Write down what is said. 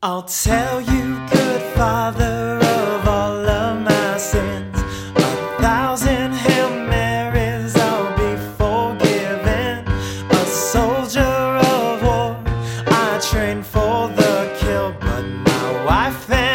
I'll tell you, good Father, of all of my sins. A thousand Hail Marys, I'll be forgiven. A soldier of war, I trained for the kill, but my wife and